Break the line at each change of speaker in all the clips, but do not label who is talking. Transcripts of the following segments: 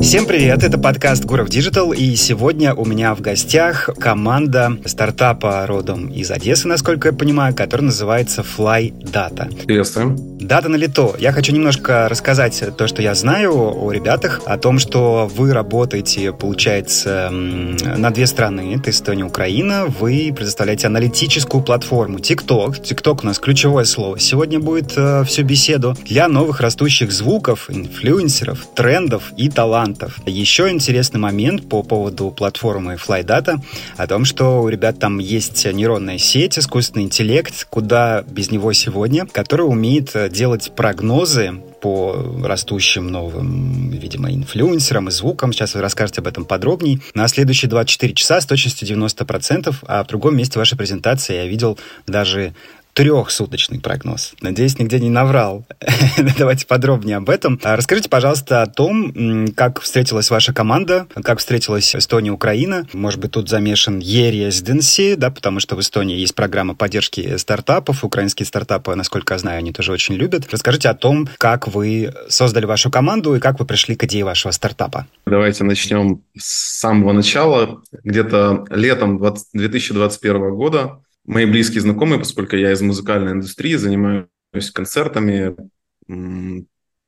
Всем привет, это подкаст Гуров Digital, и сегодня у меня в гостях команда стартапа родом из Одессы, насколько я понимаю, который называется Fly Data.
Приветствую.
Дата на лето. Я хочу немножко рассказать то, что я знаю о ребятах, о том, что вы работаете, получается, на две страны, это Эстония и Украина. Вы предоставляете аналитическую платформу TikTok. TikTok у нас ключевое слово. Сегодня будет э, всю беседу для новых растущих звуков, инфлюенсеров, трендов и талантов. Еще интересный момент по поводу платформы FlyData о том, что у ребят там есть нейронная сеть, искусственный интеллект, куда без него сегодня, который умеет э, делать прогнозы по растущим новым, видимо, инфлюенсерам и звукам. Сейчас вы расскажете об этом подробнее. На следующие 24 часа с точностью 90%, а в другом месте вашей презентации я видел даже трехсуточный прогноз. Надеюсь, нигде не наврал. Давайте подробнее об этом. А расскажите, пожалуйста, о том, как встретилась ваша команда, как встретилась Эстония Украина. Может быть, тут замешан e-residency, да, потому что в Эстонии есть программа поддержки стартапов. Украинские стартапы, насколько я знаю, они тоже очень любят. Расскажите о том, как вы создали вашу команду и как вы пришли к идее вашего стартапа.
Давайте начнем с самого начала. Где-то летом 2021 года мои близкие знакомые, поскольку я из музыкальной индустрии, занимаюсь концертами,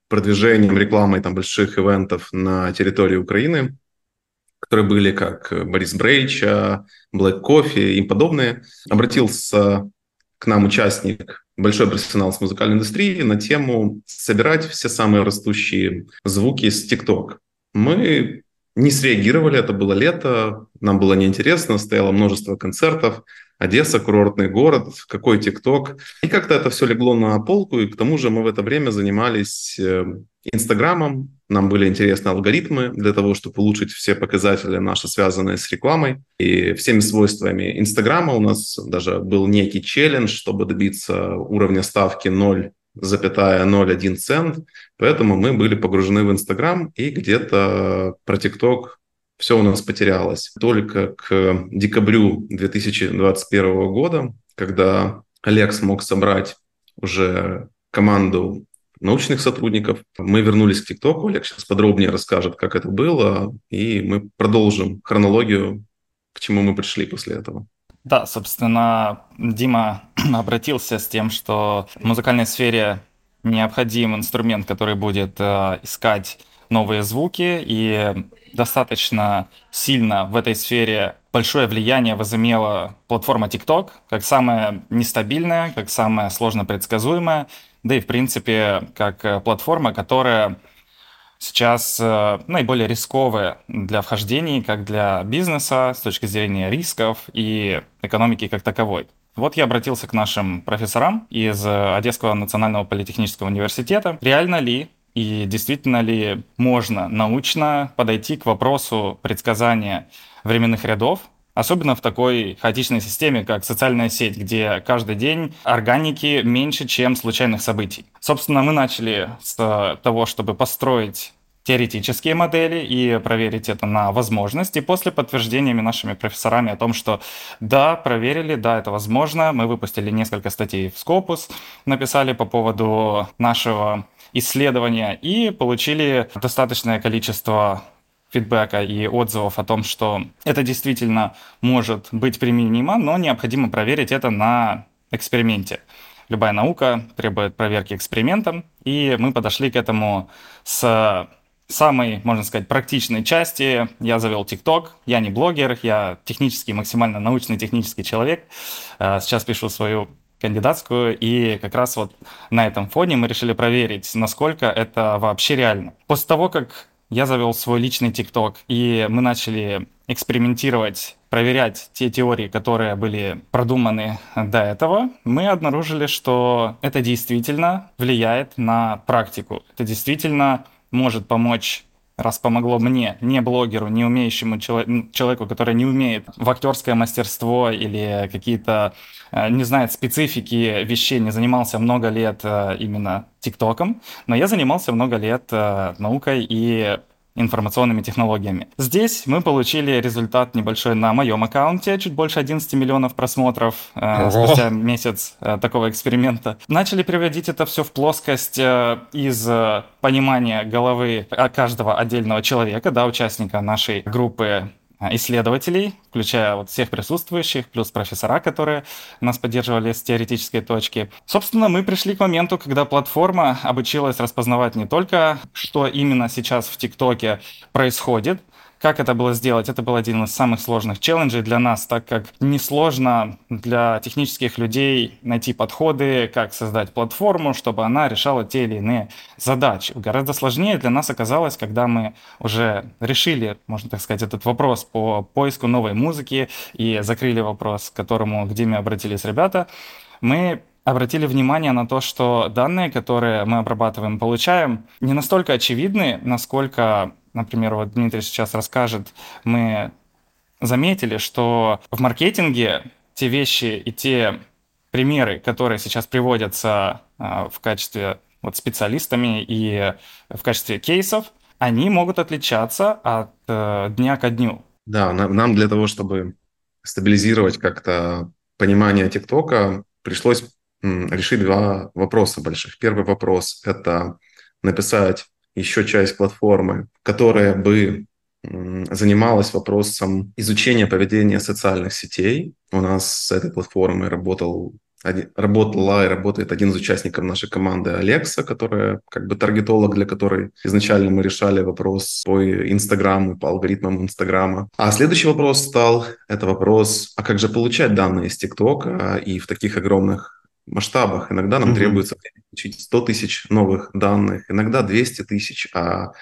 продвижением, рекламой там, больших ивентов на территории Украины, которые были как Борис Брейча, Black Coffee и подобные. Обратился к нам участник, большой профессионал с музыкальной индустрии, на тему собирать все самые растущие звуки с TikTok. Мы не среагировали, это было лето, нам было неинтересно, стояло множество концертов, Одесса, курортный город, какой ТикТок. И как-то это все легло на полку, и к тому же мы в это время занимались э, Инстаграмом, нам были интересны алгоритмы для того, чтобы улучшить все показатели наши, связанные с рекламой и всеми свойствами Инстаграма. У нас даже был некий челлендж, чтобы добиться уровня ставки 0,01 цент. Поэтому мы были погружены в Инстаграм и где-то про ТикТок все у нас потерялось. Только к декабрю 2021 года, когда Олег смог собрать уже команду научных сотрудников. Мы вернулись к ТикТоку. Олег сейчас подробнее расскажет, как это было, и мы продолжим хронологию, к чему мы пришли после этого.
Да, собственно, Дима обратился с тем, что в музыкальной сфере необходим инструмент, который будет э, искать новые звуки, и достаточно сильно в этой сфере большое влияние возымела платформа TikTok, как самая нестабильная, как самая сложно предсказуемая, да и, в принципе, как э, платформа, которая сейчас э, наиболее рисковая для вхождений, как для бизнеса с точки зрения рисков и экономики как таковой. Вот я обратился к нашим профессорам из Одесского национального политехнического университета. Реально ли и действительно ли можно научно подойти к вопросу предсказания временных рядов, особенно в такой хаотичной системе, как социальная сеть, где каждый день органики меньше, чем случайных событий. Собственно, мы начали с того, чтобы построить теоретические модели и проверить это на возможность. И после подтверждениями нашими профессорами о том, что да, проверили, да, это возможно, мы выпустили несколько статей в Scopus, написали по поводу нашего исследования и получили достаточное количество фидбэка и отзывов о том, что это действительно может быть применимо, но необходимо проверить это на эксперименте. Любая наука требует проверки экспериментом, и мы подошли к этому с самой, можно сказать, практичной части. Я завел ТикТок, я не блогер, я технический, максимально научный технический человек. Э, сейчас пишу свою кандидатскую, и как раз вот на этом фоне мы решили проверить, насколько это вообще реально. После того, как я завел свой личный ТикТок, и мы начали экспериментировать, проверять те теории, которые были продуманы до этого, мы обнаружили, что это действительно влияет на практику. Это действительно может помочь раз помогло мне, не блогеру, не умеющему человеку, который не умеет в актерское мастерство или какие-то, э, не знает специфики вещей, не занимался много лет э, именно ТикТоком, но я занимался много лет э, наукой и информационными технологиями. Здесь мы получили результат небольшой на моем аккаунте, чуть больше 11 миллионов просмотров э, спустя месяц э, такого эксперимента. Начали приводить это все в плоскость э, из э, понимания головы каждого отдельного человека, да, участника нашей группы исследователей, включая вот всех присутствующих, плюс профессора, которые нас поддерживали с теоретической точки. Собственно, мы пришли к моменту, когда платформа обучилась распознавать не только, что именно сейчас в ТикТоке происходит, как это было сделать? Это был один из самых сложных челленджей для нас, так как несложно для технических людей найти подходы, как создать платформу, чтобы она решала те или иные задачи. Гораздо сложнее для нас оказалось, когда мы уже решили, можно так сказать, этот вопрос по поиску новой музыки и закрыли вопрос, к которому к Диме обратились ребята. Мы обратили внимание на то, что данные, которые мы обрабатываем, получаем, не настолько очевидны, насколько например, вот Дмитрий сейчас расскажет, мы заметили, что в маркетинге те вещи и те примеры, которые сейчас приводятся а, в качестве вот специалистами и в качестве кейсов, они могут отличаться от э, дня ко дню.
Да, нам для того, чтобы стабилизировать как-то понимание ТикТока, пришлось решить два вопроса больших. Первый вопрос – это написать еще часть платформы, которая бы занималась вопросом изучения поведения социальных сетей. У нас с этой платформой работал работала и работает один из участников нашей команды Алекса, которая как бы таргетолог, для которой изначально мы решали вопрос по Инстаграму, по алгоритмам Инстаграма. А следующий вопрос стал, это вопрос, а как же получать данные из ТикТока и в таких огромных масштабах. Иногда нам mm-hmm. требуется получить 100 тысяч новых данных, иногда 200 тысяч, а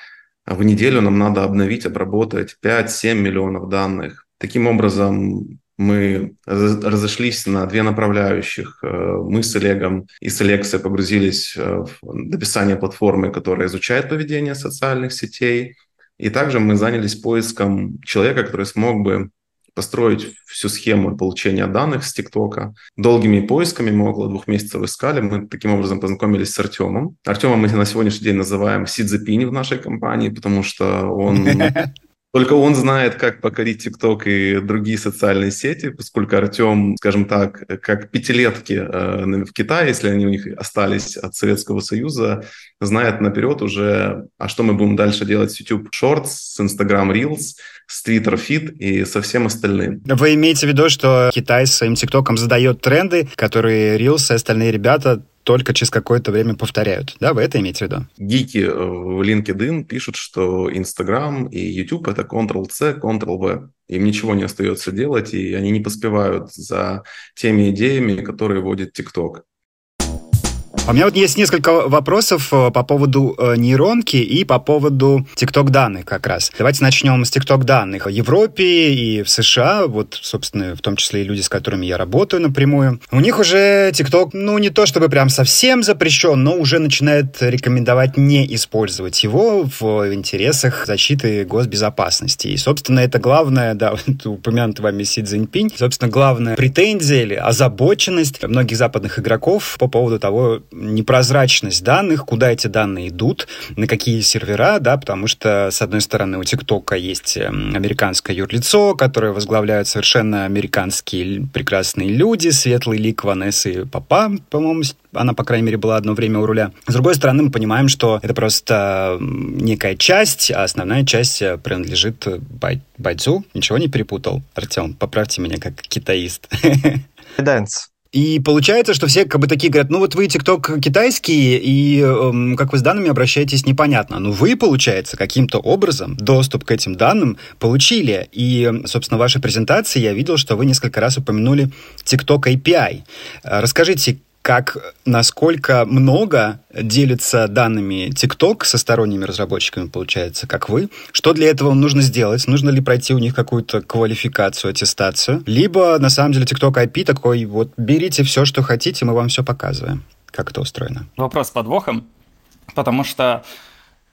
в неделю нам надо обновить, обработать 5-7 миллионов данных. Таким образом, мы разошлись на две направляющих. Э, мы с Олегом и с Алексой погрузились э, в написание платформы, которая изучает поведение социальных сетей. И также мы занялись поиском человека, который смог бы построить всю схему получения данных с ТикТока. Долгими поисками, мы около двух месяцев искали. Мы таким образом познакомились с Артемом. Артема мы на сегодняшний день называем Сидзепини в нашей компании, потому что он Только он знает, как покорить ТикТок и другие социальные сети, поскольку Артем, скажем так, как пятилетки э, в Китае, если они у них остались от Советского Союза, знает наперед уже, а что мы будем дальше делать с YouTube Shorts, с Instagram Reels, с Twitter Feed и со всем остальным.
Вы имеете в виду, что Китай своим ТикТоком задает тренды, которые Reels и остальные ребята только через какое-то время повторяют. Да, вы это имеете в виду?
Гики э, в LinkedIn пишут, что Instagram и YouTube — это Ctrl-C, Ctrl-V. Им ничего не остается делать, и они не поспевают за теми идеями, которые вводит TikTok.
У меня вот есть несколько вопросов э, по поводу э, нейронки и по поводу TikTok данных как раз. Давайте начнем с TikTok данных. В Европе и в США, вот, собственно, в том числе и люди, с которыми я работаю напрямую, у них уже TikTok, ну, не то чтобы прям совсем запрещен, но уже начинает рекомендовать не использовать его в интересах защиты госбезопасности. И, собственно, это главное, да, упомянутый вами Си Цзиньпинь, собственно, главная претензия или озабоченность многих западных игроков по поводу того, непрозрачность данных, куда эти данные идут, на какие сервера, да, потому что, с одной стороны, у ТикТока есть эм, американское юрлицо, которое возглавляют совершенно американские прекрасные люди, светлый лик Ванессы Папа, по-моему, она, по крайней мере, была одно время у руля. С другой стороны, мы понимаем, что это просто некая часть, а основная часть э, принадлежит Бай Байдзу. Ничего не перепутал? Артем, поправьте меня как китаист.
Dance.
И получается, что все как бы такие говорят, ну вот вы ТикТок китайский, и э, как вы с данными обращаетесь, непонятно. Но вы, получается, каким-то образом доступ к этим данным получили. И, собственно, в вашей презентации я видел, что вы несколько раз упомянули TikTok API. Расскажите, как, насколько много делится данными TikTok со сторонними разработчиками, получается, как вы. Что для этого нужно сделать? Нужно ли пройти у них какую-то квалификацию, аттестацию? Либо, на самом деле, TikTok IP такой, вот, берите все, что хотите, мы вам все показываем. Как это устроено?
Вопрос с подвохом, потому что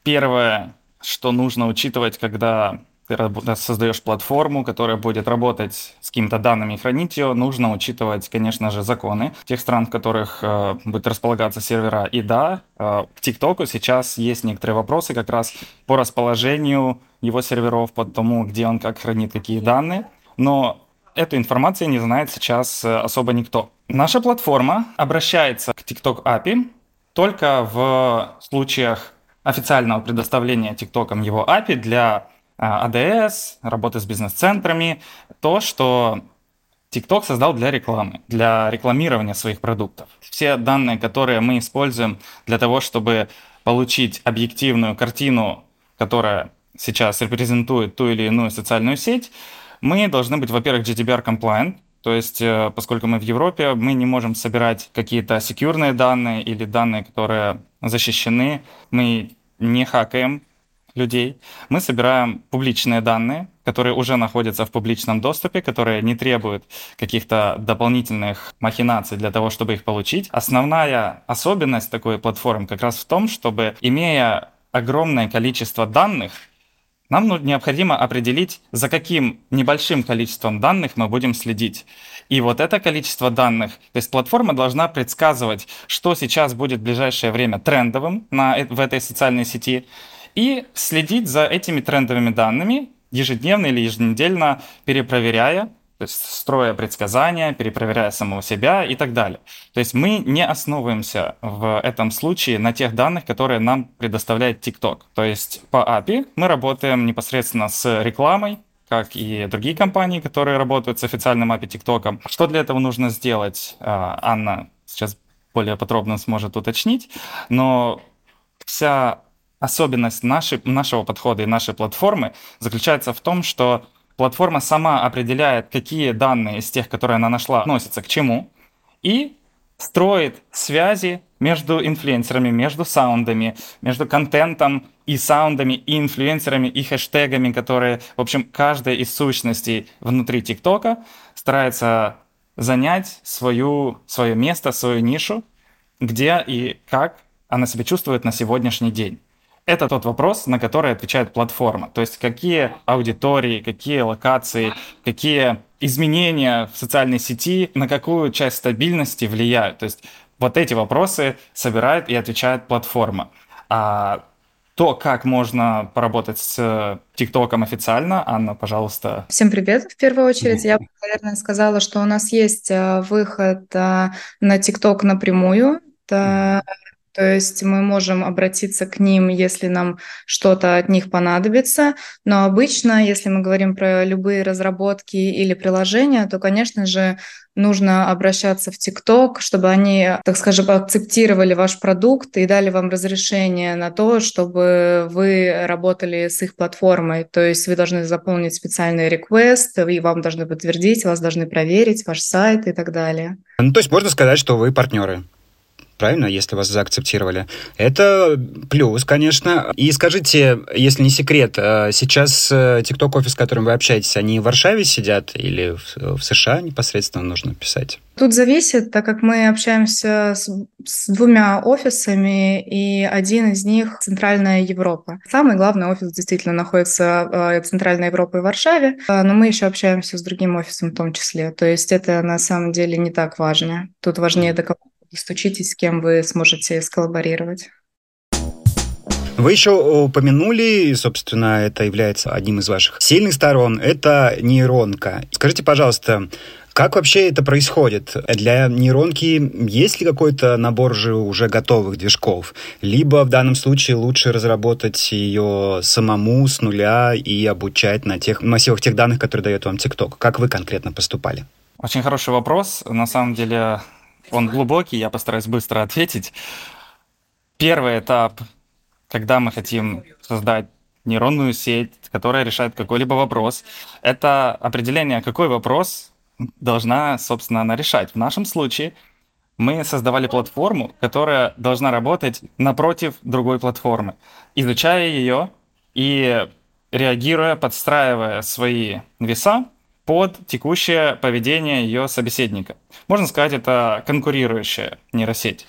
первое, что нужно учитывать, когда ты создаешь платформу, которая будет работать с какими-то данными и хранить ее, нужно учитывать, конечно же, законы тех стран, в которых э, будет располагаться сервера. И да, э, к ТикТоку сейчас есть некоторые вопросы как раз по расположению его серверов, по тому, где он как хранит какие данные. Но эту информацию не знает сейчас э, особо никто. Наша платформа обращается к TikTok API только в случаях официального предоставления TikTok его API для ADS, а работы с бизнес-центрами, то, что TikTok создал для рекламы, для рекламирования своих продуктов. Все данные, которые мы используем для того, чтобы получить объективную картину, которая сейчас репрезентует ту или иную социальную сеть, мы должны быть, во-первых, GDPR compliant, то есть, э, поскольку мы в Европе, мы не можем собирать какие-то секьюрные данные или данные, которые защищены. Мы не хакаем людей. Мы собираем публичные данные, которые уже находятся в публичном доступе, которые не требуют каких-то дополнительных махинаций для того, чтобы их получить. Основная особенность такой платформы как раз в том, чтобы, имея огромное количество данных, нам ну, необходимо определить, за каким небольшим количеством данных мы будем следить. И вот это количество данных, то есть платформа должна предсказывать, что сейчас будет в ближайшее время трендовым на, э, в этой социальной сети, и следить за этими трендовыми данными ежедневно или еженедельно, перепроверяя, то есть строя предсказания, перепроверяя самого себя и так далее. То есть мы не основываемся в этом случае на тех данных, которые нам предоставляет TikTok. То есть по API мы работаем непосредственно с рекламой, как и другие компании, которые работают с официальным API TikTok. Что для этого нужно сделать, а, Анна сейчас более подробно сможет уточнить, но вся особенность нашей, нашего подхода и нашей платформы заключается в том, что платформа сама определяет, какие данные из тех, которые она нашла, относятся к чему, и строит связи между инфлюенсерами, между саундами, между контентом и саундами, и инфлюенсерами, и хэштегами, которые, в общем, каждая из сущностей внутри ТикТока старается занять свою, свое место, свою нишу, где и как она себя чувствует на сегодняшний день. Это тот вопрос, на который отвечает платформа. То есть какие аудитории, какие локации, какие изменения в социальной сети, на какую часть стабильности влияют. То есть вот эти вопросы собирает и отвечает платформа. А то, как можно поработать с ТикТоком официально. Анна, пожалуйста.
Всем привет. В первую очередь я бы, наверное, сказала, что у нас есть э, выход э, на ТикТок напрямую. Это то есть мы можем обратиться к ним, если нам что-то от них понадобится. Но обычно, если мы говорим про любые разработки или приложения, то, конечно же, нужно обращаться в ТикТок, чтобы они, так скажем, акцептировали ваш продукт и дали вам разрешение на то, чтобы вы работали с их платформой. То есть вы должны заполнить специальный реквест, и вам должны подтвердить, вас должны проверить, ваш сайт и так далее.
Ну, то есть можно сказать, что вы партнеры правильно, если вас заакцептировали. Это плюс, конечно. И скажите, если не секрет, э, сейчас э, TikTok офис, с которым вы общаетесь, они в Варшаве сидят или в США непосредственно нужно писать?
Тут зависит, так как мы общаемся с, с двумя офисами, и один из них Центральная Европа. Самый главный офис действительно находится э, Центральная Европа и в Варшаве, но мы еще общаемся с другим офисом в том числе. То есть это на самом деле не так важно. Тут важнее, до кого стучитесь, с кем вы сможете сколлаборировать.
Вы еще упомянули, и, собственно, это является одним из ваших сильных сторон, это нейронка. Скажите, пожалуйста, как вообще это происходит? Для нейронки есть ли какой-то набор же уже готовых движков? Либо в данном случае лучше разработать ее самому с нуля и обучать на тех массивах тех данных, которые дает вам TikTok? Как вы конкретно поступали?
Очень хороший вопрос. На самом деле он глубокий, я постараюсь быстро ответить. Первый этап, когда мы хотим создать нейронную сеть, которая решает какой-либо вопрос, это определение, какой вопрос должна, собственно, она решать. В нашем случае мы создавали платформу, которая должна работать напротив другой платформы, изучая ее и реагируя, подстраивая свои веса под текущее поведение ее собеседника. Можно сказать, это конкурирующая нейросеть.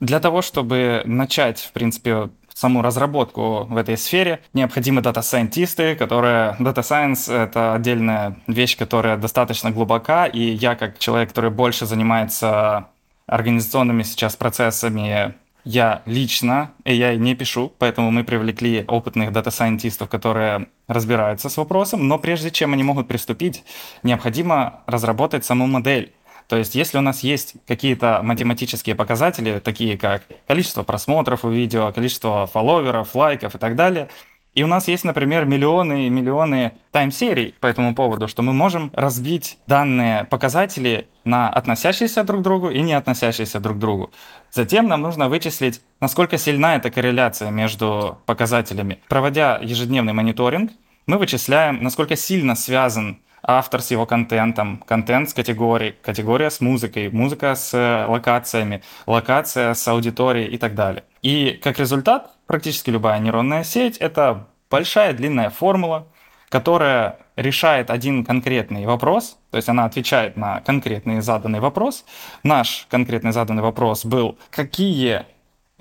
Для того, чтобы начать, в принципе, саму разработку в этой сфере необходимы дата-сайентисты, которые... Science — это отдельная вещь, которая достаточно глубока, и я, как человек, который больше занимается организационными сейчас процессами я лично AI не пишу, поэтому мы привлекли опытных дата-сайентистов, которые разбираются с вопросом, но прежде чем они могут приступить, необходимо разработать саму модель. То есть, если у нас есть какие-то математические показатели, такие как количество просмотров у видео, количество фолловеров, лайков и так далее, и у нас есть, например, миллионы и миллионы тайм-серий по этому поводу, что мы можем разбить данные показатели на относящиеся друг к другу и не относящиеся друг к другу. Затем нам нужно вычислить, насколько сильна эта корреляция между показателями. Проводя ежедневный мониторинг, мы вычисляем, насколько сильно связан автор с его контентом, контент с категорией, категория с музыкой, музыка с э, локациями, локация с аудиторией и так далее. И как результат, практически любая нейронная сеть — это большая длинная формула, которая решает один конкретный вопрос, то есть она отвечает на конкретный заданный вопрос. Наш конкретный заданный вопрос был, какие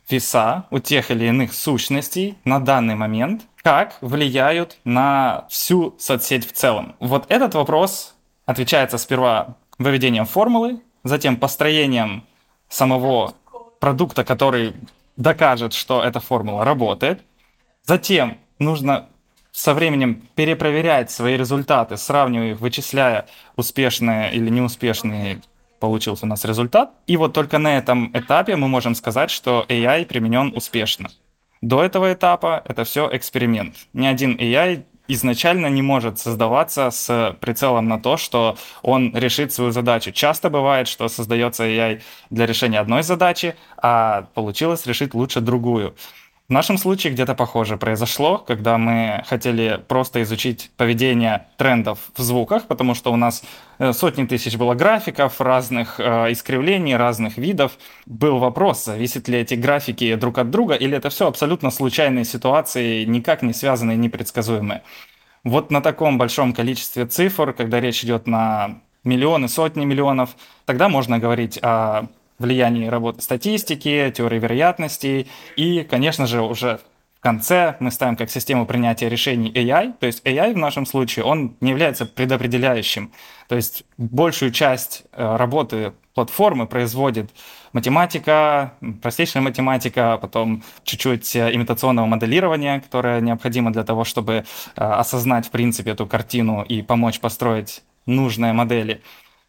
веса у тех или иных сущностей на данный момент, как влияют на всю соцсеть в целом. Вот этот вопрос отвечается сперва выведением формулы, затем построением самого продукта, который докажет, что эта формула работает. Затем нужно со временем перепроверять свои результаты, сравнивая их, вычисляя успешные или неуспешные получился у нас результат. И вот только на этом этапе мы можем сказать, что AI применен успешно. До этого этапа это все эксперимент. Ни один AI изначально не может создаваться с прицелом на то, что он решит свою задачу. Часто бывает, что создается AI для решения одной задачи, а получилось решить лучше другую. В нашем случае где-то похоже произошло, когда мы хотели просто изучить поведение трендов в звуках, потому что у нас э, сотни тысяч было графиков, разных э, искривлений, разных видов. Был вопрос, зависят ли эти графики друг от друга, или это все абсолютно случайные ситуации, никак не связанные, непредсказуемые. Вот на таком большом количестве цифр, когда речь идет на миллионы, сотни миллионов, тогда можно говорить о влияние работы статистики, теории вероятностей. И, конечно же, уже в конце мы ставим как систему принятия решений AI. То есть AI в нашем случае, он не является предопределяющим. То есть большую часть э, работы платформы производит математика, простейшая математика, а потом чуть-чуть э, имитационного моделирования, которое необходимо для того, чтобы э, осознать, в принципе, эту картину и помочь построить нужные модели.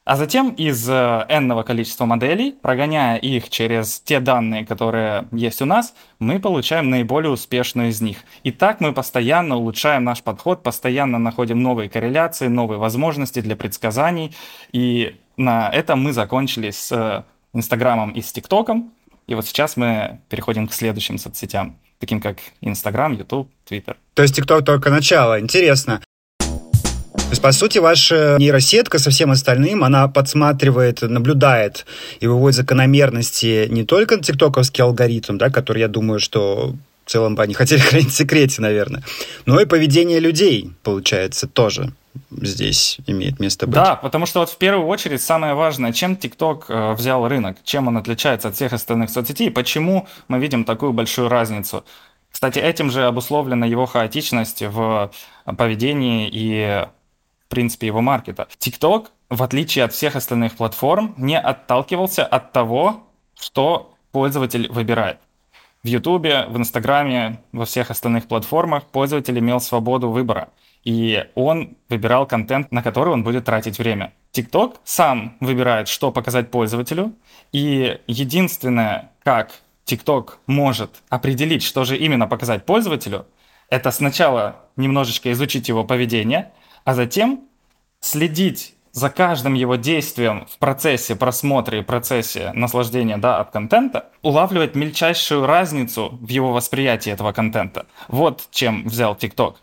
А затем из э, n количества моделей, прогоняя их через те данные, которые есть у нас, мы получаем наиболее успешную из них. И так мы постоянно улучшаем наш подход, постоянно находим новые корреляции, новые возможности для предсказаний. И на этом мы закончили с э, Инстаграмом и с ТикТоком. И вот сейчас мы переходим к следующим соцсетям, таким как Инстаграм, Ютуб, Твиттер.
То есть ТикТок только начало. Интересно. То есть, по сути, ваша нейросетка со всем остальным, она подсматривает, наблюдает и выводит закономерности не только тиктоковский алгоритм, да, который, я думаю, что в целом бы они хотели хранить в секрете, наверное, но и поведение людей, получается, тоже здесь имеет место быть.
Да, потому что вот в первую очередь самое важное, чем TikTok э, взял рынок, чем он отличается от всех остальных соцсетей, почему мы видим такую большую разницу. Кстати, этим же обусловлена его хаотичность в поведении и принципе, его маркета. TikTok, в отличие от всех остальных платформ, не отталкивался от того, что пользователь выбирает. В YouTube, в Инстаграме, во всех остальных платформах пользователь имел свободу выбора. И он выбирал контент, на который он будет тратить время. TikTok сам выбирает, что показать пользователю. И единственное, как TikTok может определить, что же именно показать пользователю, это сначала немножечко изучить его поведение – а затем следить за каждым его действием в процессе просмотра и процессе наслаждения да, от контента, улавливать мельчайшую разницу в его восприятии этого контента. Вот чем взял TikTok.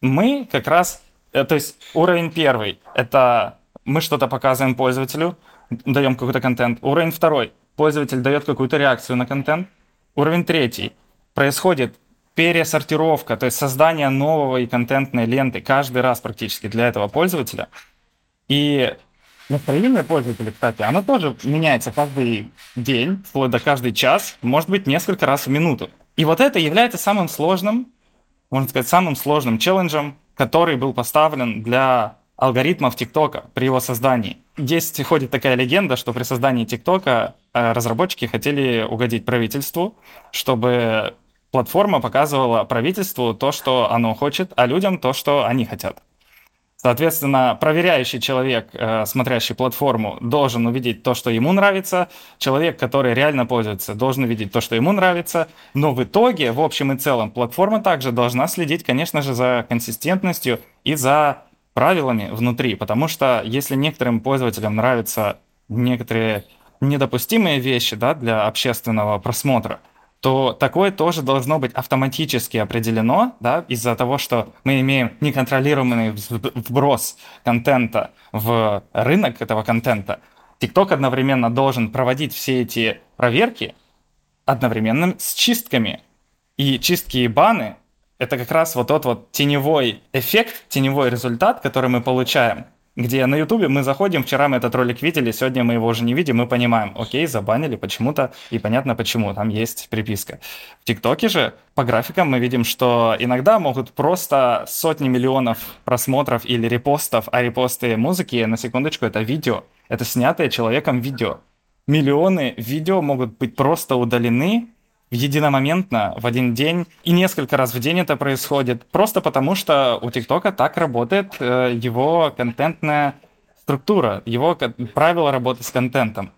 Мы как раз, э, то есть уровень первый, это мы что-то показываем пользователю, даем какой-то контент. Уровень второй, пользователь дает какую-то реакцию на контент. Уровень третий, происходит пересортировка, то есть создание новой контентной ленты каждый раз практически для этого пользователя. И настроение пользователя, кстати, оно тоже меняется каждый день, вплоть до каждый час, может быть, несколько раз в минуту. И вот это является самым сложным, можно сказать, самым сложным челленджем, который был поставлен для алгоритмов ТикТока при его создании. Есть ходит такая легенда, что при создании ТикТока э, разработчики хотели угодить правительству, чтобы платформа показывала правительству то, что оно хочет, а людям то, что они хотят. Соответственно, проверяющий человек, э, смотрящий платформу, должен увидеть то, что ему нравится. Человек, который реально пользуется, должен увидеть то, что ему нравится. Но в итоге, в общем и целом, платформа также должна следить, конечно же, за консистентностью и за правилами внутри. Потому что если некоторым пользователям нравятся некоторые недопустимые вещи да, для общественного просмотра, то такое тоже должно быть автоматически определено, да, из-за того, что мы имеем неконтролируемый вброс контента в рынок этого контента. TikTok одновременно должен проводить все эти проверки одновременно с чистками. И чистки и баны — это как раз вот тот вот теневой эффект, теневой результат, который мы получаем — где на Ютубе мы заходим, вчера мы этот ролик видели, сегодня мы его уже не видим, мы понимаем, окей, забанили почему-то, и понятно почему, там есть приписка. В ТикТоке же по графикам мы видим, что иногда могут просто сотни миллионов просмотров или репостов, а репосты музыки, на секундочку, это видео, это снятое человеком видео. Миллионы видео могут быть просто удалены единомоментно в один день, и несколько раз в день это происходит, просто потому что у ТикТока так работает э, его контентная структура, его правила работы с контентом.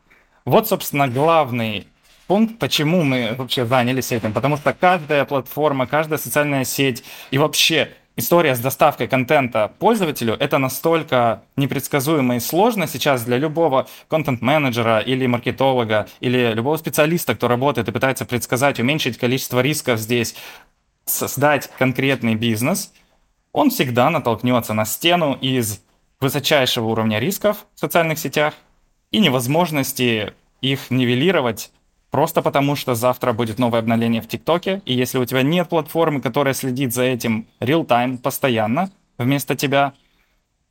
Вот, собственно, главный пункт, почему мы вообще занялись этим. Потому что каждая платформа, каждая социальная сеть и вообще история с доставкой контента пользователю — это настолько непредсказуемо и сложно сейчас для любого контент-менеджера или маркетолога, или любого специалиста, кто работает и пытается предсказать, уменьшить количество рисков здесь, создать конкретный бизнес, он всегда натолкнется на стену из высочайшего уровня рисков в социальных сетях и невозможности их нивелировать Просто потому, что завтра будет новое обновление в ТикТоке, и если у тебя нет платформы, которая следит за этим real-time постоянно, вместо тебя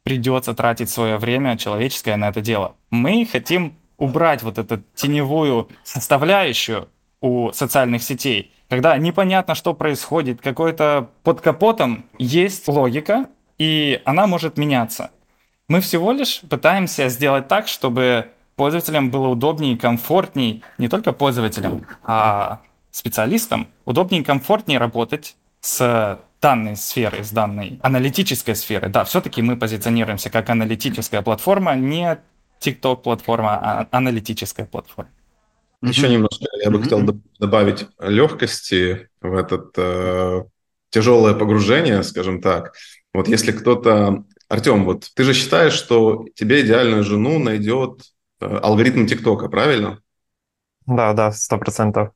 придется тратить свое время человеческое на это дело. Мы хотим убрать вот эту теневую составляющую у социальных сетей, когда непонятно, что происходит, какой-то под капотом есть логика, и она может меняться. Мы всего лишь пытаемся сделать так, чтобы пользователям было удобнее и комфортнее, не только пользователям, а специалистам, удобнее и комфортнее работать с данной сферой, с данной аналитической сферой. Да, все-таки мы позиционируемся как аналитическая платформа, не TikTok платформа, а аналитическая платформа.
Еще немножко я бы хотел добавить легкости в этот э, тяжелое погружение, скажем так. Вот если кто-то... Артем, вот ты же считаешь, что тебе идеальную жену найдет алгоритм ТикТока, правильно?
Да, да, сто процентов.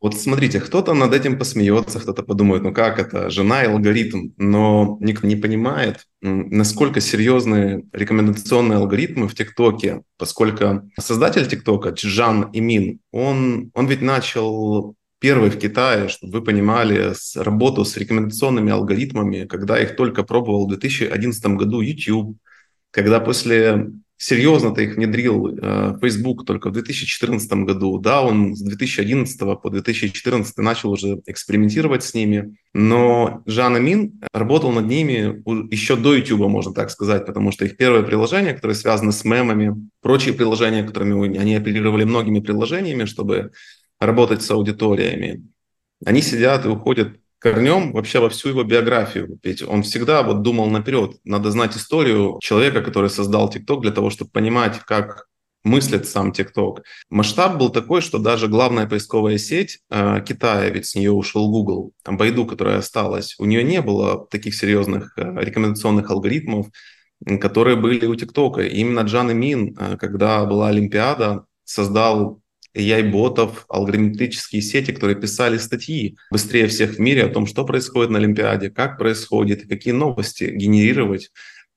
Вот смотрите, кто-то над этим посмеется, кто-то подумает, ну как это, жена и алгоритм, но никто не понимает, насколько серьезные рекомендационные алгоритмы в ТикТоке, поскольку создатель ТикТока, Чжан Имин, он, он ведь начал первый в Китае, чтобы вы понимали, с работу с рекомендационными алгоритмами, когда их только пробовал в 2011 году YouTube, когда после серьезно-то их внедрил э, Facebook только в 2014 году. Да, он с 2011 по 2014 начал уже экспериментировать с ними, но Жан Амин работал над ними еще до YouTube, можно так сказать, потому что их первое приложение, которое связано с мемами, прочие приложения, которыми они оперировали многими приложениями, чтобы работать с аудиториями, они сидят и уходят корнем вообще во всю его биографию. Ведь он всегда вот думал наперед. Надо знать историю человека, который создал TikTok для того, чтобы понимать, как мыслит сам TikTok. Масштаб был такой, что даже главная поисковая сеть э, Китая, ведь с нее ушел Google, там Байду, которая осталась, у нее не было таких серьезных э, рекомендационных алгоритмов, которые были у ТикТока. Именно Джан Мин, э, когда была Олимпиада, создал AI-ботов, алгоритмические сети, которые писали статьи быстрее всех в мире о том, что происходит на Олимпиаде, как происходит, какие новости генерировать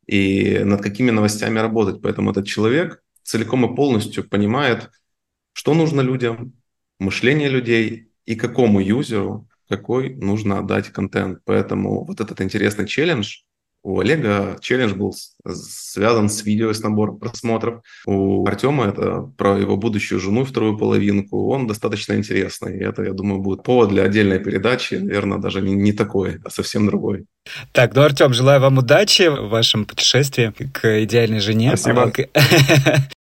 и над какими новостями работать. Поэтому этот человек целиком и полностью понимает, что нужно людям, мышление людей и какому юзеру какой нужно отдать контент. Поэтому вот этот интересный челлендж У Олега челлендж был связан с видео, с набором просмотров. У Артема это про его будущую жену, вторую половинку. Он достаточно интересный. И это, я думаю, будет повод для отдельной передачи. Наверное, даже не, не такой, а совсем другой.
Так, ну, Артем, желаю вам удачи в вашем путешествии к идеальной жене.
Спасибо.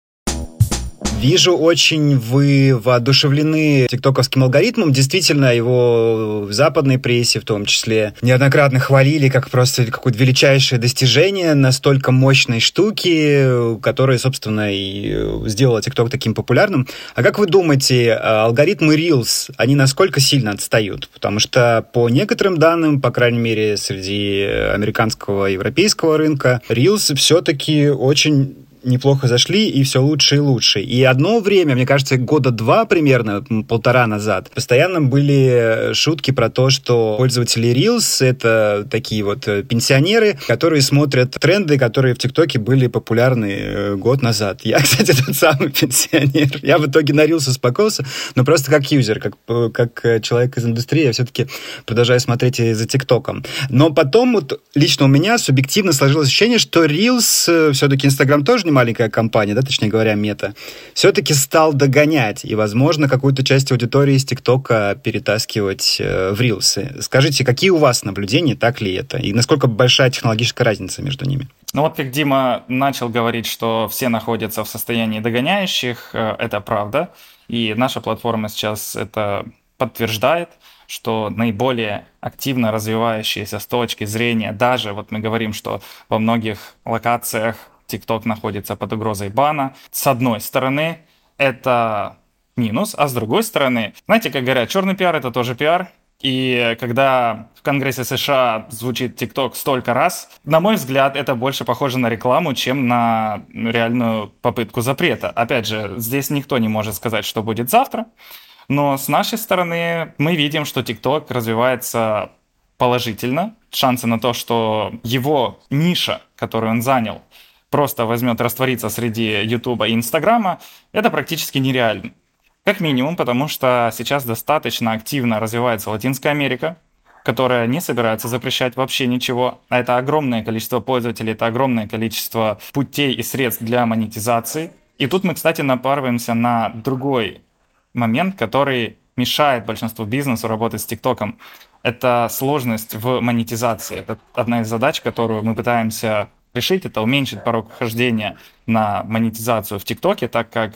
Вижу, очень вы воодушевлены тиктоковским алгоритмом. Действительно, его в западной прессе в том числе неоднократно хвалили как просто какое-то величайшее достижение настолько мощной штуки, которая, собственно, и сделала тикток таким популярным. А как вы думаете, алгоритмы Reels, они насколько сильно отстают? Потому что по некоторым данным, по крайней мере, среди американского и европейского рынка, Reels все-таки очень неплохо зашли, и все лучше и лучше. И одно время, мне кажется, года два примерно, полтора назад, постоянно были шутки про то, что пользователи Reels — это такие вот э, пенсионеры, которые смотрят тренды, которые в ТикТоке были популярны э, год назад. Я, кстати, тот самый пенсионер. Я в итоге на Reels успокоился, но просто как юзер, как, э, как человек из индустрии, я все-таки продолжаю смотреть за ТикТоком. Но потом вот лично у меня субъективно сложилось ощущение, что Reels, все-таки Инстаграм тоже не маленькая компания, да, точнее говоря, мета, все-таки стал догонять и, возможно, какую-то часть аудитории из ТикТока перетаскивать э, в рилсы. Скажите, какие у вас наблюдения, так ли это? И насколько большая технологическая разница между ними?
Ну вот как Дима начал говорить, что все находятся в состоянии догоняющих, э, это правда. И наша платформа сейчас это подтверждает, что наиболее активно развивающиеся с точки зрения, даже вот мы говорим, что во многих локациях TikTok находится под угрозой бана. С одной стороны, это минус, а с другой стороны, знаете, как говорят, черный пиар это тоже пиар. И когда в Конгрессе США звучит TikTok столько раз, на мой взгляд, это больше похоже на рекламу, чем на реальную попытку запрета. Опять же, здесь никто не может сказать, что будет завтра. Но с нашей стороны мы видим, что TikTok развивается положительно. Шансы на то, что его ниша, которую он занял, просто возьмет раствориться среди Ютуба и Инстаграма, это практически нереально. Как минимум, потому что сейчас достаточно активно развивается Латинская Америка, которая не собирается запрещать вообще ничего. А это огромное количество пользователей, это огромное количество путей и средств для монетизации. И тут мы, кстати, напарываемся на другой момент, который мешает большинству бизнесу работать с ТикТоком. Это сложность в монетизации. Это одна из задач, которую мы пытаемся решить, это уменьшить порог вхождения на монетизацию в ТикТоке, так как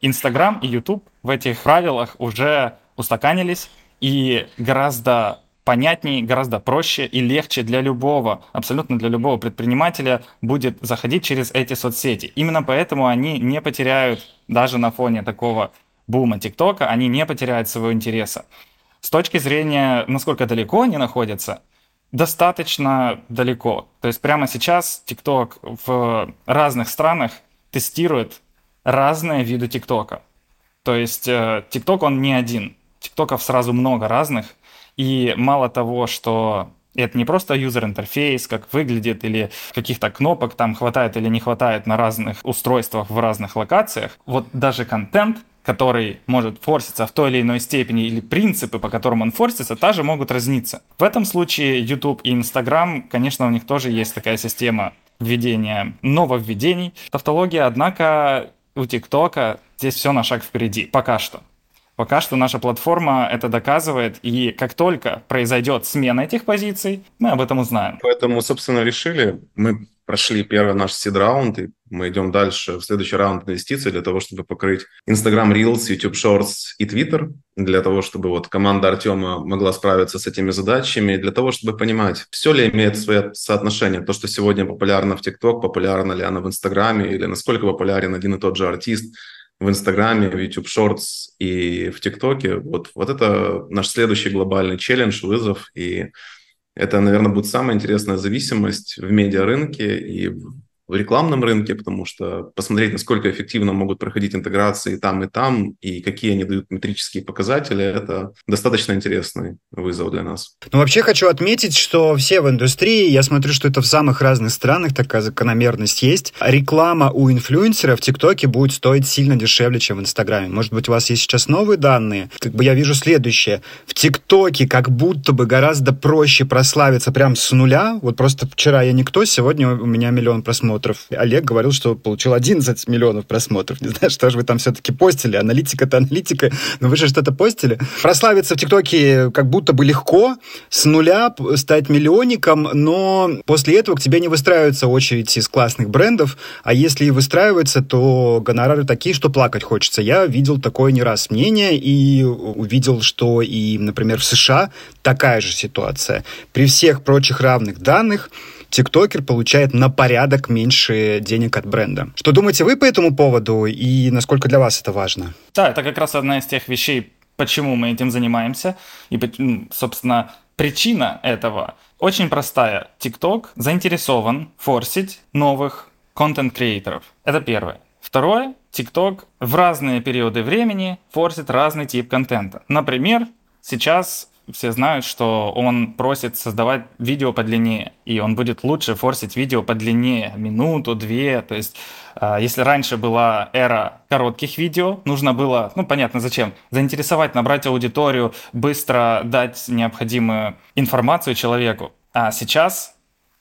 Инстаграм и Ютуб в этих правилах уже устаканились и гораздо понятнее, гораздо проще и легче для любого, абсолютно для любого предпринимателя будет заходить через эти соцсети. Именно поэтому они не потеряют, даже на фоне такого бума ТикТока, они не потеряют своего интереса. С точки зрения, насколько далеко они находятся, достаточно далеко. То есть прямо сейчас TikTok в разных странах тестирует разные виды ТикТока. То есть э, TikTok он не один. ТикТоков сразу много разных. И мало того, что это не просто юзер-интерфейс, как выглядит, или каких-то кнопок там хватает или не хватает на разных устройствах в разных локациях. Вот даже контент который может форситься в той или иной степени, или принципы, по которым он форсится, также могут разниться. В этом случае YouTube и Instagram, конечно, у них тоже есть такая система введения нововведений. Тавтология, однако, у ТикТока здесь все на шаг впереди, пока что. Пока что наша платформа это доказывает, и как только произойдет смена этих позиций, мы об этом узнаем.
Поэтому, собственно, решили, мы прошли первый наш сид-раунд, и мы идем дальше в следующий раунд инвестиций для того, чтобы покрыть Instagram Reels, YouTube Shorts и Twitter, для того, чтобы вот команда Артема могла справиться с этими задачами, для того, чтобы понимать, все ли имеет свое соотношение, то, что сегодня популярно в TikTok, популярно ли оно в Инстаграме, или насколько популярен один и тот же артист в Инстаграме, в YouTube Shorts и в ТикТоке. Вот, вот это наш следующий глобальный челлендж, вызов, и это, наверное, будет самая интересная зависимость в медиарынке и в рекламном рынке, потому что посмотреть, насколько эффективно могут проходить интеграции там и там, и какие они дают метрические показатели, это достаточно интересный вызов для нас.
Ну, вообще хочу отметить, что все в индустрии, я смотрю, что это в самых разных странах такая закономерность есть. Реклама у инфлюенсеров в ТикТоке будет стоить сильно дешевле, чем в Инстаграме. Может быть, у вас есть сейчас новые данные? Как бы я вижу следующее. В ТикТоке как будто бы гораздо проще прославиться прям с нуля. Вот просто вчера я никто, сегодня у меня миллион просмотров. Олег говорил, что получил 11 миллионов просмотров. Не знаю, что же вы там все-таки постили. Аналитика-то аналитика, но вы же что-то постили. Прославиться в ТикТоке как будто бы легко, с нуля стать миллионником, но после этого к тебе не выстраивается очередь из классных брендов, а если и выстраивается, то гонорары такие, что плакать хочется. Я видел такое не раз мнение и увидел, что и, например, в США такая же ситуация. При всех прочих равных данных тиктокер получает на порядок меньше денег от бренда. Что думаете вы по этому поводу и насколько для вас это важно?
Да, это как раз одна из тех вещей, почему мы этим занимаемся. И, собственно, причина этого очень простая. TikTok заинтересован форсить новых контент-креаторов. Это первое. Второе, TikTok в разные периоды времени форсит разный тип контента. Например, сейчас все знают, что он просит создавать видео подлиннее, и он будет лучше форсить видео подлиннее, минуту, две. То есть, а, если раньше была эра коротких видео, нужно было, ну, понятно, зачем, заинтересовать, набрать аудиторию, быстро дать необходимую информацию человеку. А сейчас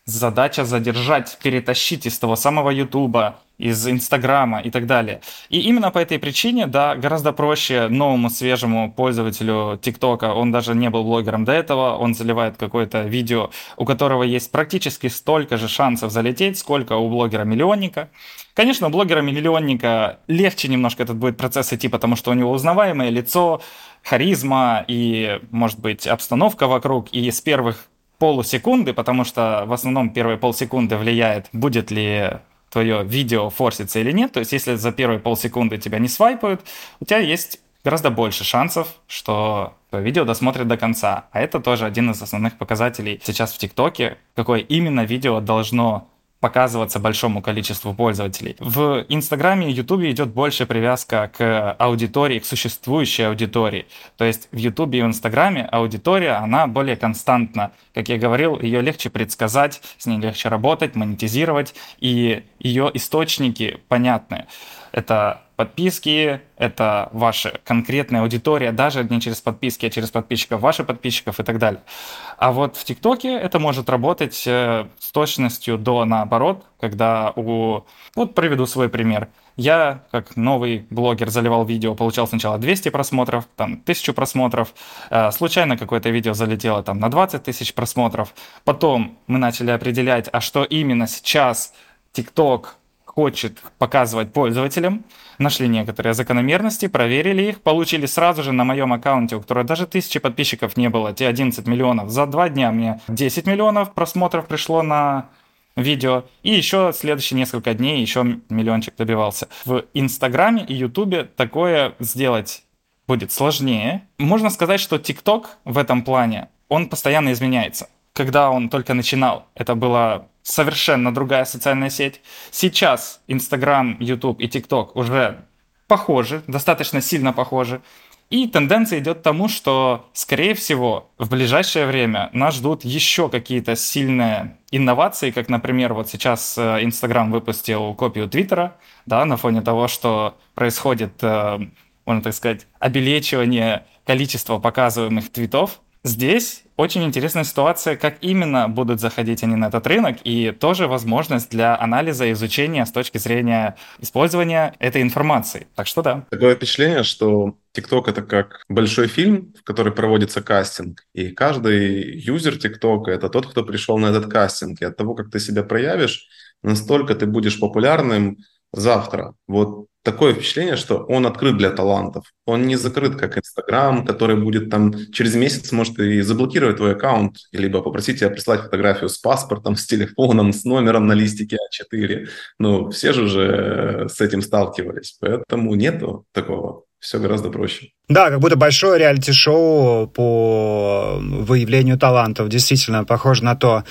задача задержать, перетащить из того самого Ютуба, из Инстаграма и так далее. И именно по этой причине, да, гораздо проще новому свежему пользователю ТикТока, он даже не был блогером до этого, он заливает какое-то видео, у которого есть практически столько же шансов залететь, сколько у блогера-миллионника. Конечно, у блогера-миллионника легче немножко этот будет процесс идти, потому что у него узнаваемое лицо, харизма и, может быть, обстановка вокруг, и с первых полусекунды, потому что в основном первые полсекунды влияет, будет ли твое видео форсится или нет. То есть, если за первые полсекунды тебя не свайпают, у тебя есть гораздо больше шансов, что видео досмотрят до конца. А это тоже один из основных показателей сейчас в ТикТоке, какое именно видео должно показываться большому количеству пользователей. В Инстаграме и Ютубе идет больше привязка к аудитории, к существующей аудитории. То есть в Ютубе и в Инстаграме аудитория, она более константна. Как я говорил, ее легче предсказать, с ней легче работать, монетизировать, и ее источники понятны. Это подписки, это ваша конкретная аудитория, даже не через подписки, а через подписчиков, ваших подписчиков и так далее. А вот в ТикТоке это может работать э, с точностью до наоборот, когда у... Вот приведу свой пример. Я, как новый блогер, заливал видео, получал сначала 200 просмотров, там 1000 просмотров, э, случайно какое-то видео залетело там на 20 тысяч просмотров. Потом мы начали определять, а что именно сейчас TikTok хочет показывать пользователям, нашли некоторые закономерности, проверили их, получили сразу же на моем аккаунте, у которого даже тысячи подписчиков не было, те 11 миллионов. За два дня мне 10 миллионов просмотров пришло на видео, и еще следующие несколько дней еще миллиончик добивался. В Инстаграме и Ютубе такое сделать будет сложнее. Можно сказать, что ТикТок в этом плане, он постоянно изменяется. Когда он только начинал, это было совершенно другая социальная сеть. Сейчас Инстаграм, Ютуб и ТикТок уже похожи, достаточно сильно похожи. И тенденция идет к тому, что, скорее всего, в ближайшее время нас ждут еще какие-то сильные инновации, как, например, вот сейчас э, Инстаграм выпустил копию Твиттера, да, на фоне того, что происходит, э, можно так сказать, обелечивание количества показываемых твитов. Здесь очень интересная ситуация, как именно будут заходить они на этот рынок, и тоже возможность для анализа и изучения с точки зрения использования этой информации. Так что да.
Такое впечатление, что TikTok это как большой фильм, в который проводится кастинг, и каждый юзер TikTok это тот, кто пришел на этот кастинг, и от того, как ты себя проявишь, настолько ты будешь популярным завтра. Вот такое впечатление, что он открыт для талантов. Он не закрыт, как Инстаграм, который будет там через месяц может и заблокировать твой аккаунт, либо попросить тебя прислать фотографию с паспортом, с телефоном, с номером на листике А4. Ну, все же уже с этим сталкивались, поэтому нету такого. Все гораздо проще.
Да, как будто большое реалити-шоу по выявлению талантов. Действительно, похоже на то.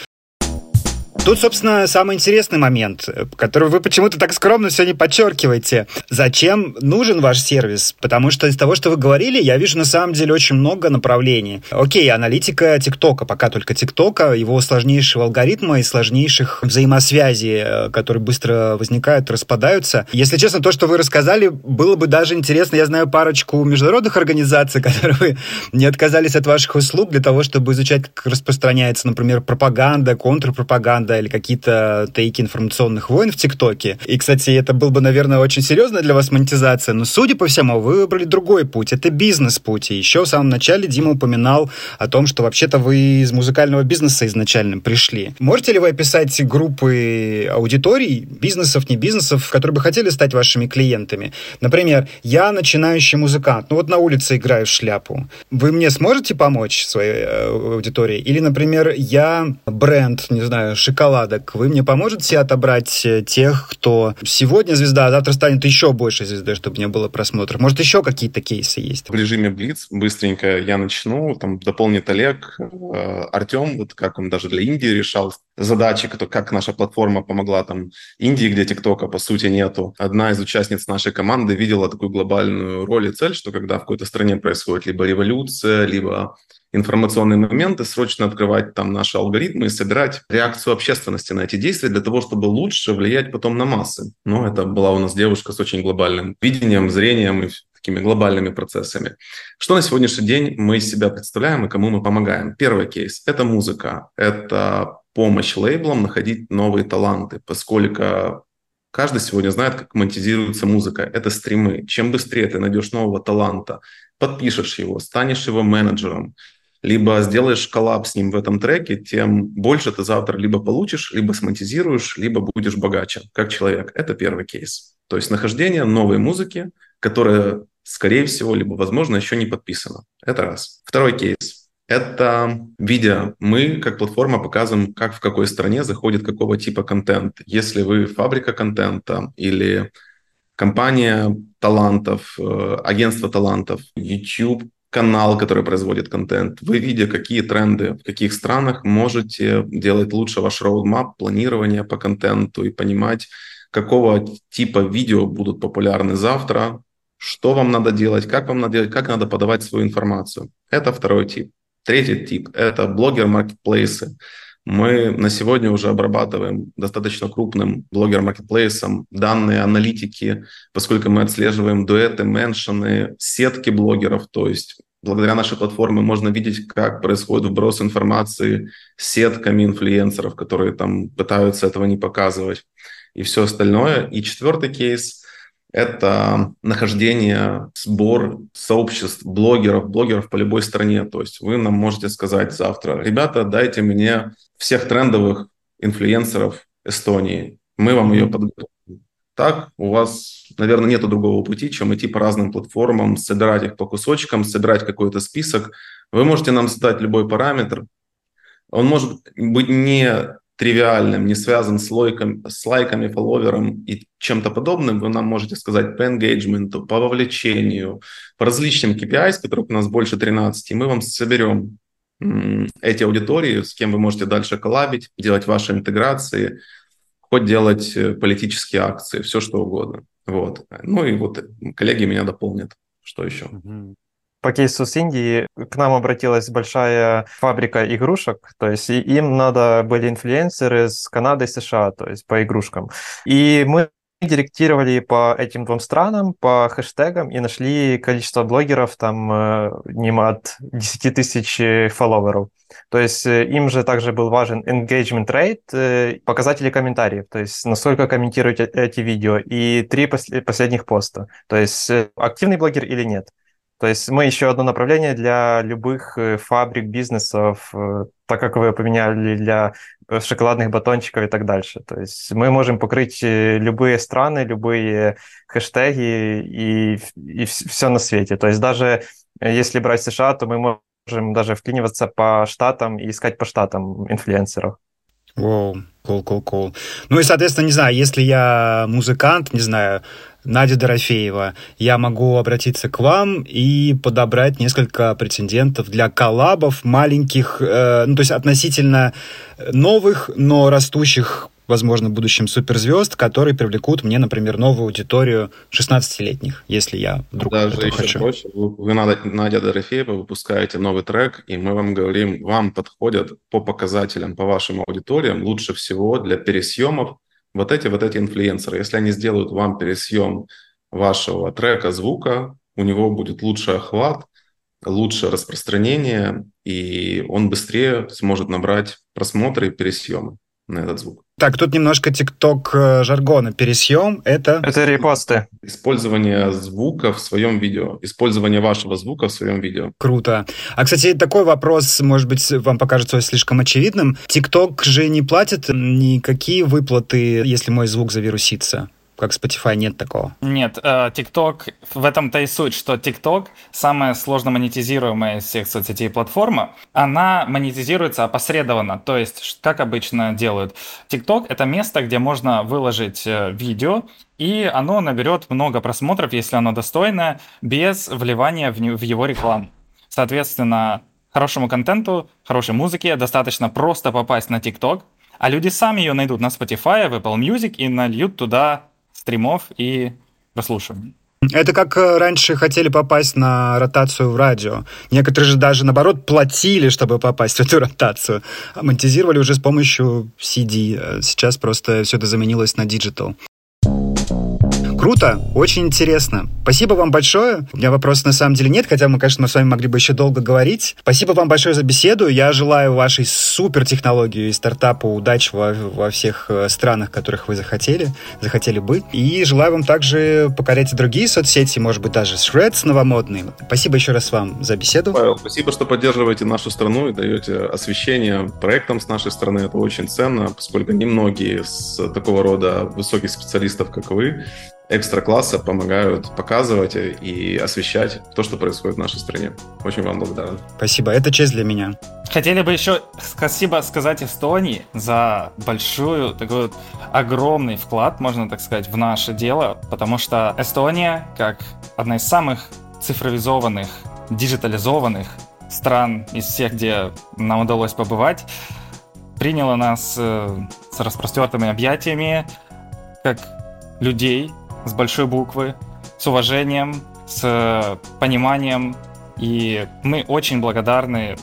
Тут, собственно, самый интересный момент, который вы почему-то так скромно все не подчеркиваете. Зачем нужен ваш сервис? Потому что из того, что вы говорили, я вижу на самом деле очень много направлений. Окей, аналитика ТикТока, пока только ТикТока, его сложнейшего алгоритма и сложнейших взаимосвязей, э, которые быстро возникают, распадаются. Если честно, то, что вы рассказали, было бы даже интересно. Я знаю парочку международных организаций, которые не отказались от ваших услуг для того, чтобы изучать, как распространяется, например, пропаганда, контрпропаганда или какие-то тейки информационных войн в ТикТоке. И, кстати, это был бы, наверное, очень серьезная для вас монетизация, но, судя по всему, вы выбрали другой путь. Это бизнес-путь. И еще в самом начале Дима упоминал о том, что вообще-то вы из музыкального бизнеса изначально пришли. Можете ли вы описать группы аудиторий, бизнесов, не бизнесов, которые бы хотели стать вашими клиентами? Например, я начинающий музыкант, ну вот на улице играю в шляпу. Вы мне сможете помочь своей э, аудитории? Или, например, я бренд, не знаю, шоколадок. Вы мне поможете отобрать э, тех, кто сегодня звезда, а завтра станет еще больше звездой, чтобы не было просмотров? Может, еще какие-то кейсы есть?
В режиме Блиц быстренько я начну, там дополнит Олег, э, Артем, вот как он даже для Индии решал задачи, как наша платформа помогла там Индии, где ТикТока по сути нету. Одна из участниц нашей команды видела такую глобальную роль и цель, что когда в какой-то стране происходит либо революция, либо информационные моменты, срочно открывать там наши алгоритмы и собирать реакцию общественности на эти действия для того, чтобы лучше влиять потом на массы. Но это была у нас девушка с очень глобальным видением, зрением и такими глобальными процессами. Что на сегодняшний день мы из себя представляем и кому мы помогаем? Первый кейс – это музыка, это помощь лейблам находить новые таланты, поскольку каждый сегодня знает, как монетизируется музыка. Это стримы. Чем быстрее ты найдешь нового таланта, подпишешь его, станешь его менеджером, либо сделаешь коллаб с ним в этом треке, тем больше ты завтра либо получишь, либо смонетизируешь, либо будешь богаче, как человек. Это первый кейс. То есть нахождение новой музыки, которая, скорее всего, либо, возможно, еще не подписана. Это раз. Второй кейс. Это видео. Мы, как платформа, показываем, как в какой стране заходит какого типа контент. Если вы фабрика контента или компания талантов, э, агентство талантов, YouTube, канал, который производит контент. Вы, видя, какие тренды в каких странах, можете делать лучше ваш роудмап, планирование по контенту и понимать, какого типа видео будут популярны завтра, что вам надо делать, как вам надо делать, как надо подавать свою информацию. Это второй тип. Третий тип – это блогер-маркетплейсы. Мы на сегодня уже обрабатываем достаточно крупным блогер-маркетплейсом данные аналитики, поскольку мы отслеживаем дуэты, меншины, сетки блогеров, то есть благодаря нашей платформе можно видеть, как происходит вброс информации сетками инфлюенсеров, которые там пытаются этого не показывать и все остальное. И четвертый кейс – это нахождение, сбор сообществ блогеров, блогеров по любой стране. То есть вы нам можете сказать завтра, ребята, дайте мне всех трендовых инфлюенсеров Эстонии. Мы вам ее подготовим. Так, у вас, наверное, нет другого пути, чем идти по разным платформам, собирать их по кусочкам, собирать какой-то список. Вы можете нам задать любой параметр. Он может быть не тривиальным, не связан с, лойком, с лайками, фолловером и чем-то подобным, вы нам можете сказать по engagement, по вовлечению, по различным KPIs, которых у нас больше 13, и мы вам соберем эти аудитории, с кем вы можете дальше коллабить, делать ваши интеграции, хоть делать э, политические акции, все что угодно. Вот. Ну и вот коллеги меня дополнят. Что еще?
По кейсу с Индии к нам обратилась большая фабрика игрушек, то есть им надо были инфлюенсеры с Канады и США, то есть по игрушкам. И мы директировали по этим двум странам, по хэштегам и нашли количество блогеров там э, не от 10 тысяч э, фолловеров. То есть э, им же также был важен engagement rate, показатели комментариев, то есть насколько комментируют эти видео, и три последних поста, то есть активный блогер или нет. То есть мы еще одно направление для любых фабрик, бизнесов, так как вы поменяли для Э, шоколадных батончиков и так дальше. То есть мы можем покрыть э, любые страны, любые хэштеги и, и все на свете. То есть даже э, если брать США, то мы можем даже вклиниваться по штатам и искать по штатам инфлюенсеров.
Воу, кул, кул, кул. Ну и, соответственно, не знаю, если я музыкант, не знаю, Надя Дорофеева, я могу обратиться к вам и подобрать несколько претендентов для коллабов маленьких, э, ну, то есть относительно новых, но растущих возможно, в будущем суперзвезд, которые привлекут мне, например, новую аудиторию 16-летних, если я вдруг
Даже
этого
еще
хочу.
проще. Вы, вы, Надя Дорофеева, выпускаете новый трек, и мы вам говорим, вам подходят по показателям, по вашим аудиториям лучше всего для пересъемов вот эти вот эти инфлюенсеры. Если они сделают вам пересъем вашего трека, звука, у него будет лучший охват, лучшее распространение, и он быстрее сможет набрать просмотры и пересъемы на этот звук.
Так, тут немножко тикток э, жаргона. Пересъем — это...
Это репосты.
Использование звука в своем видео. Использование вашего звука в своем видео.
Круто. А, кстати, такой вопрос, может быть, вам покажется слишком очевидным. Тикток же не платит никакие выплаты, если мой звук завирусится как Spotify нет такого.
Нет, TikTok, в этом-то и суть, что TikTok самая сложно монетизируемая из всех соцсетей платформа, она монетизируется опосредованно, то есть, как обычно делают. TikTok — это место, где можно выложить э, видео, и оно наберет много просмотров, если оно достойное, без вливания в его рекламу. Соответственно, хорошему контенту, хорошей музыке достаточно просто попасть на TikTok, а люди сами ее найдут на Spotify, в Apple Music и нальют туда стримов и прослушиваний.
Это как э, раньше хотели попасть на ротацию в радио. Некоторые же даже, наоборот, платили, чтобы попасть в эту ротацию. А монетизировали уже с помощью CD. Э, сейчас просто все это заменилось на digital. Круто, очень интересно. Спасибо вам большое. У меня вопросов на самом деле нет, хотя мы, конечно, с вами могли бы еще долго говорить. Спасибо вам большое за беседу. Я желаю вашей супер технологии и стартапу удачи во, во всех э, странах, которых вы захотели, захотели быть. И желаю вам также покорять и другие соцсети, может быть, даже Threads новомодные. Спасибо еще раз вам за беседу.
Павел, спасибо, что поддерживаете нашу страну и даете освещение проектам с нашей стороны. Это очень ценно, поскольку немногие с такого рода высоких специалистов, как вы, экстра-класса помогают показывать и освещать то, что происходит в нашей стране. Очень вам благодарен.
Спасибо, это честь для меня.
Хотели бы еще спасибо сказать Эстонии за большую, такой вот огромный вклад, можно так сказать, в наше дело, потому что Эстония, как одна из самых цифровизованных, диджитализованных стран из всех, где нам удалось побывать, приняла нас э, с распростертыми объятиями, как людей, с большой буквы, с уважением, с пониманием. И мы очень благодарны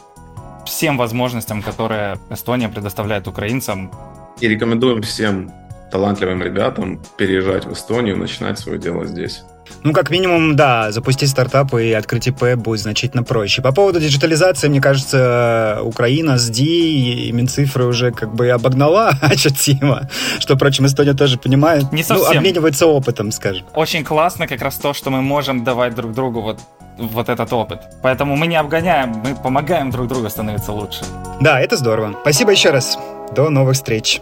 всем возможностям, которые Эстония предоставляет украинцам.
И рекомендуем всем талантливым ребятам переезжать в Эстонию, начинать свое дело здесь.
Ну, как минимум, да, запустить стартап и открыть ИП будет значительно проще. По поводу диджитализации, мне кажется, Украина с Ди и Минцифры уже как бы обогнала ощутимо, что, впрочем, Эстония тоже понимает.
Не совсем.
Ну, обменивается опытом, скажем.
Очень классно как раз то, что мы можем давать друг другу вот вот этот опыт. Поэтому мы не обгоняем, мы помогаем друг другу становиться лучше.
Да, это здорово. Спасибо еще раз. До новых встреч.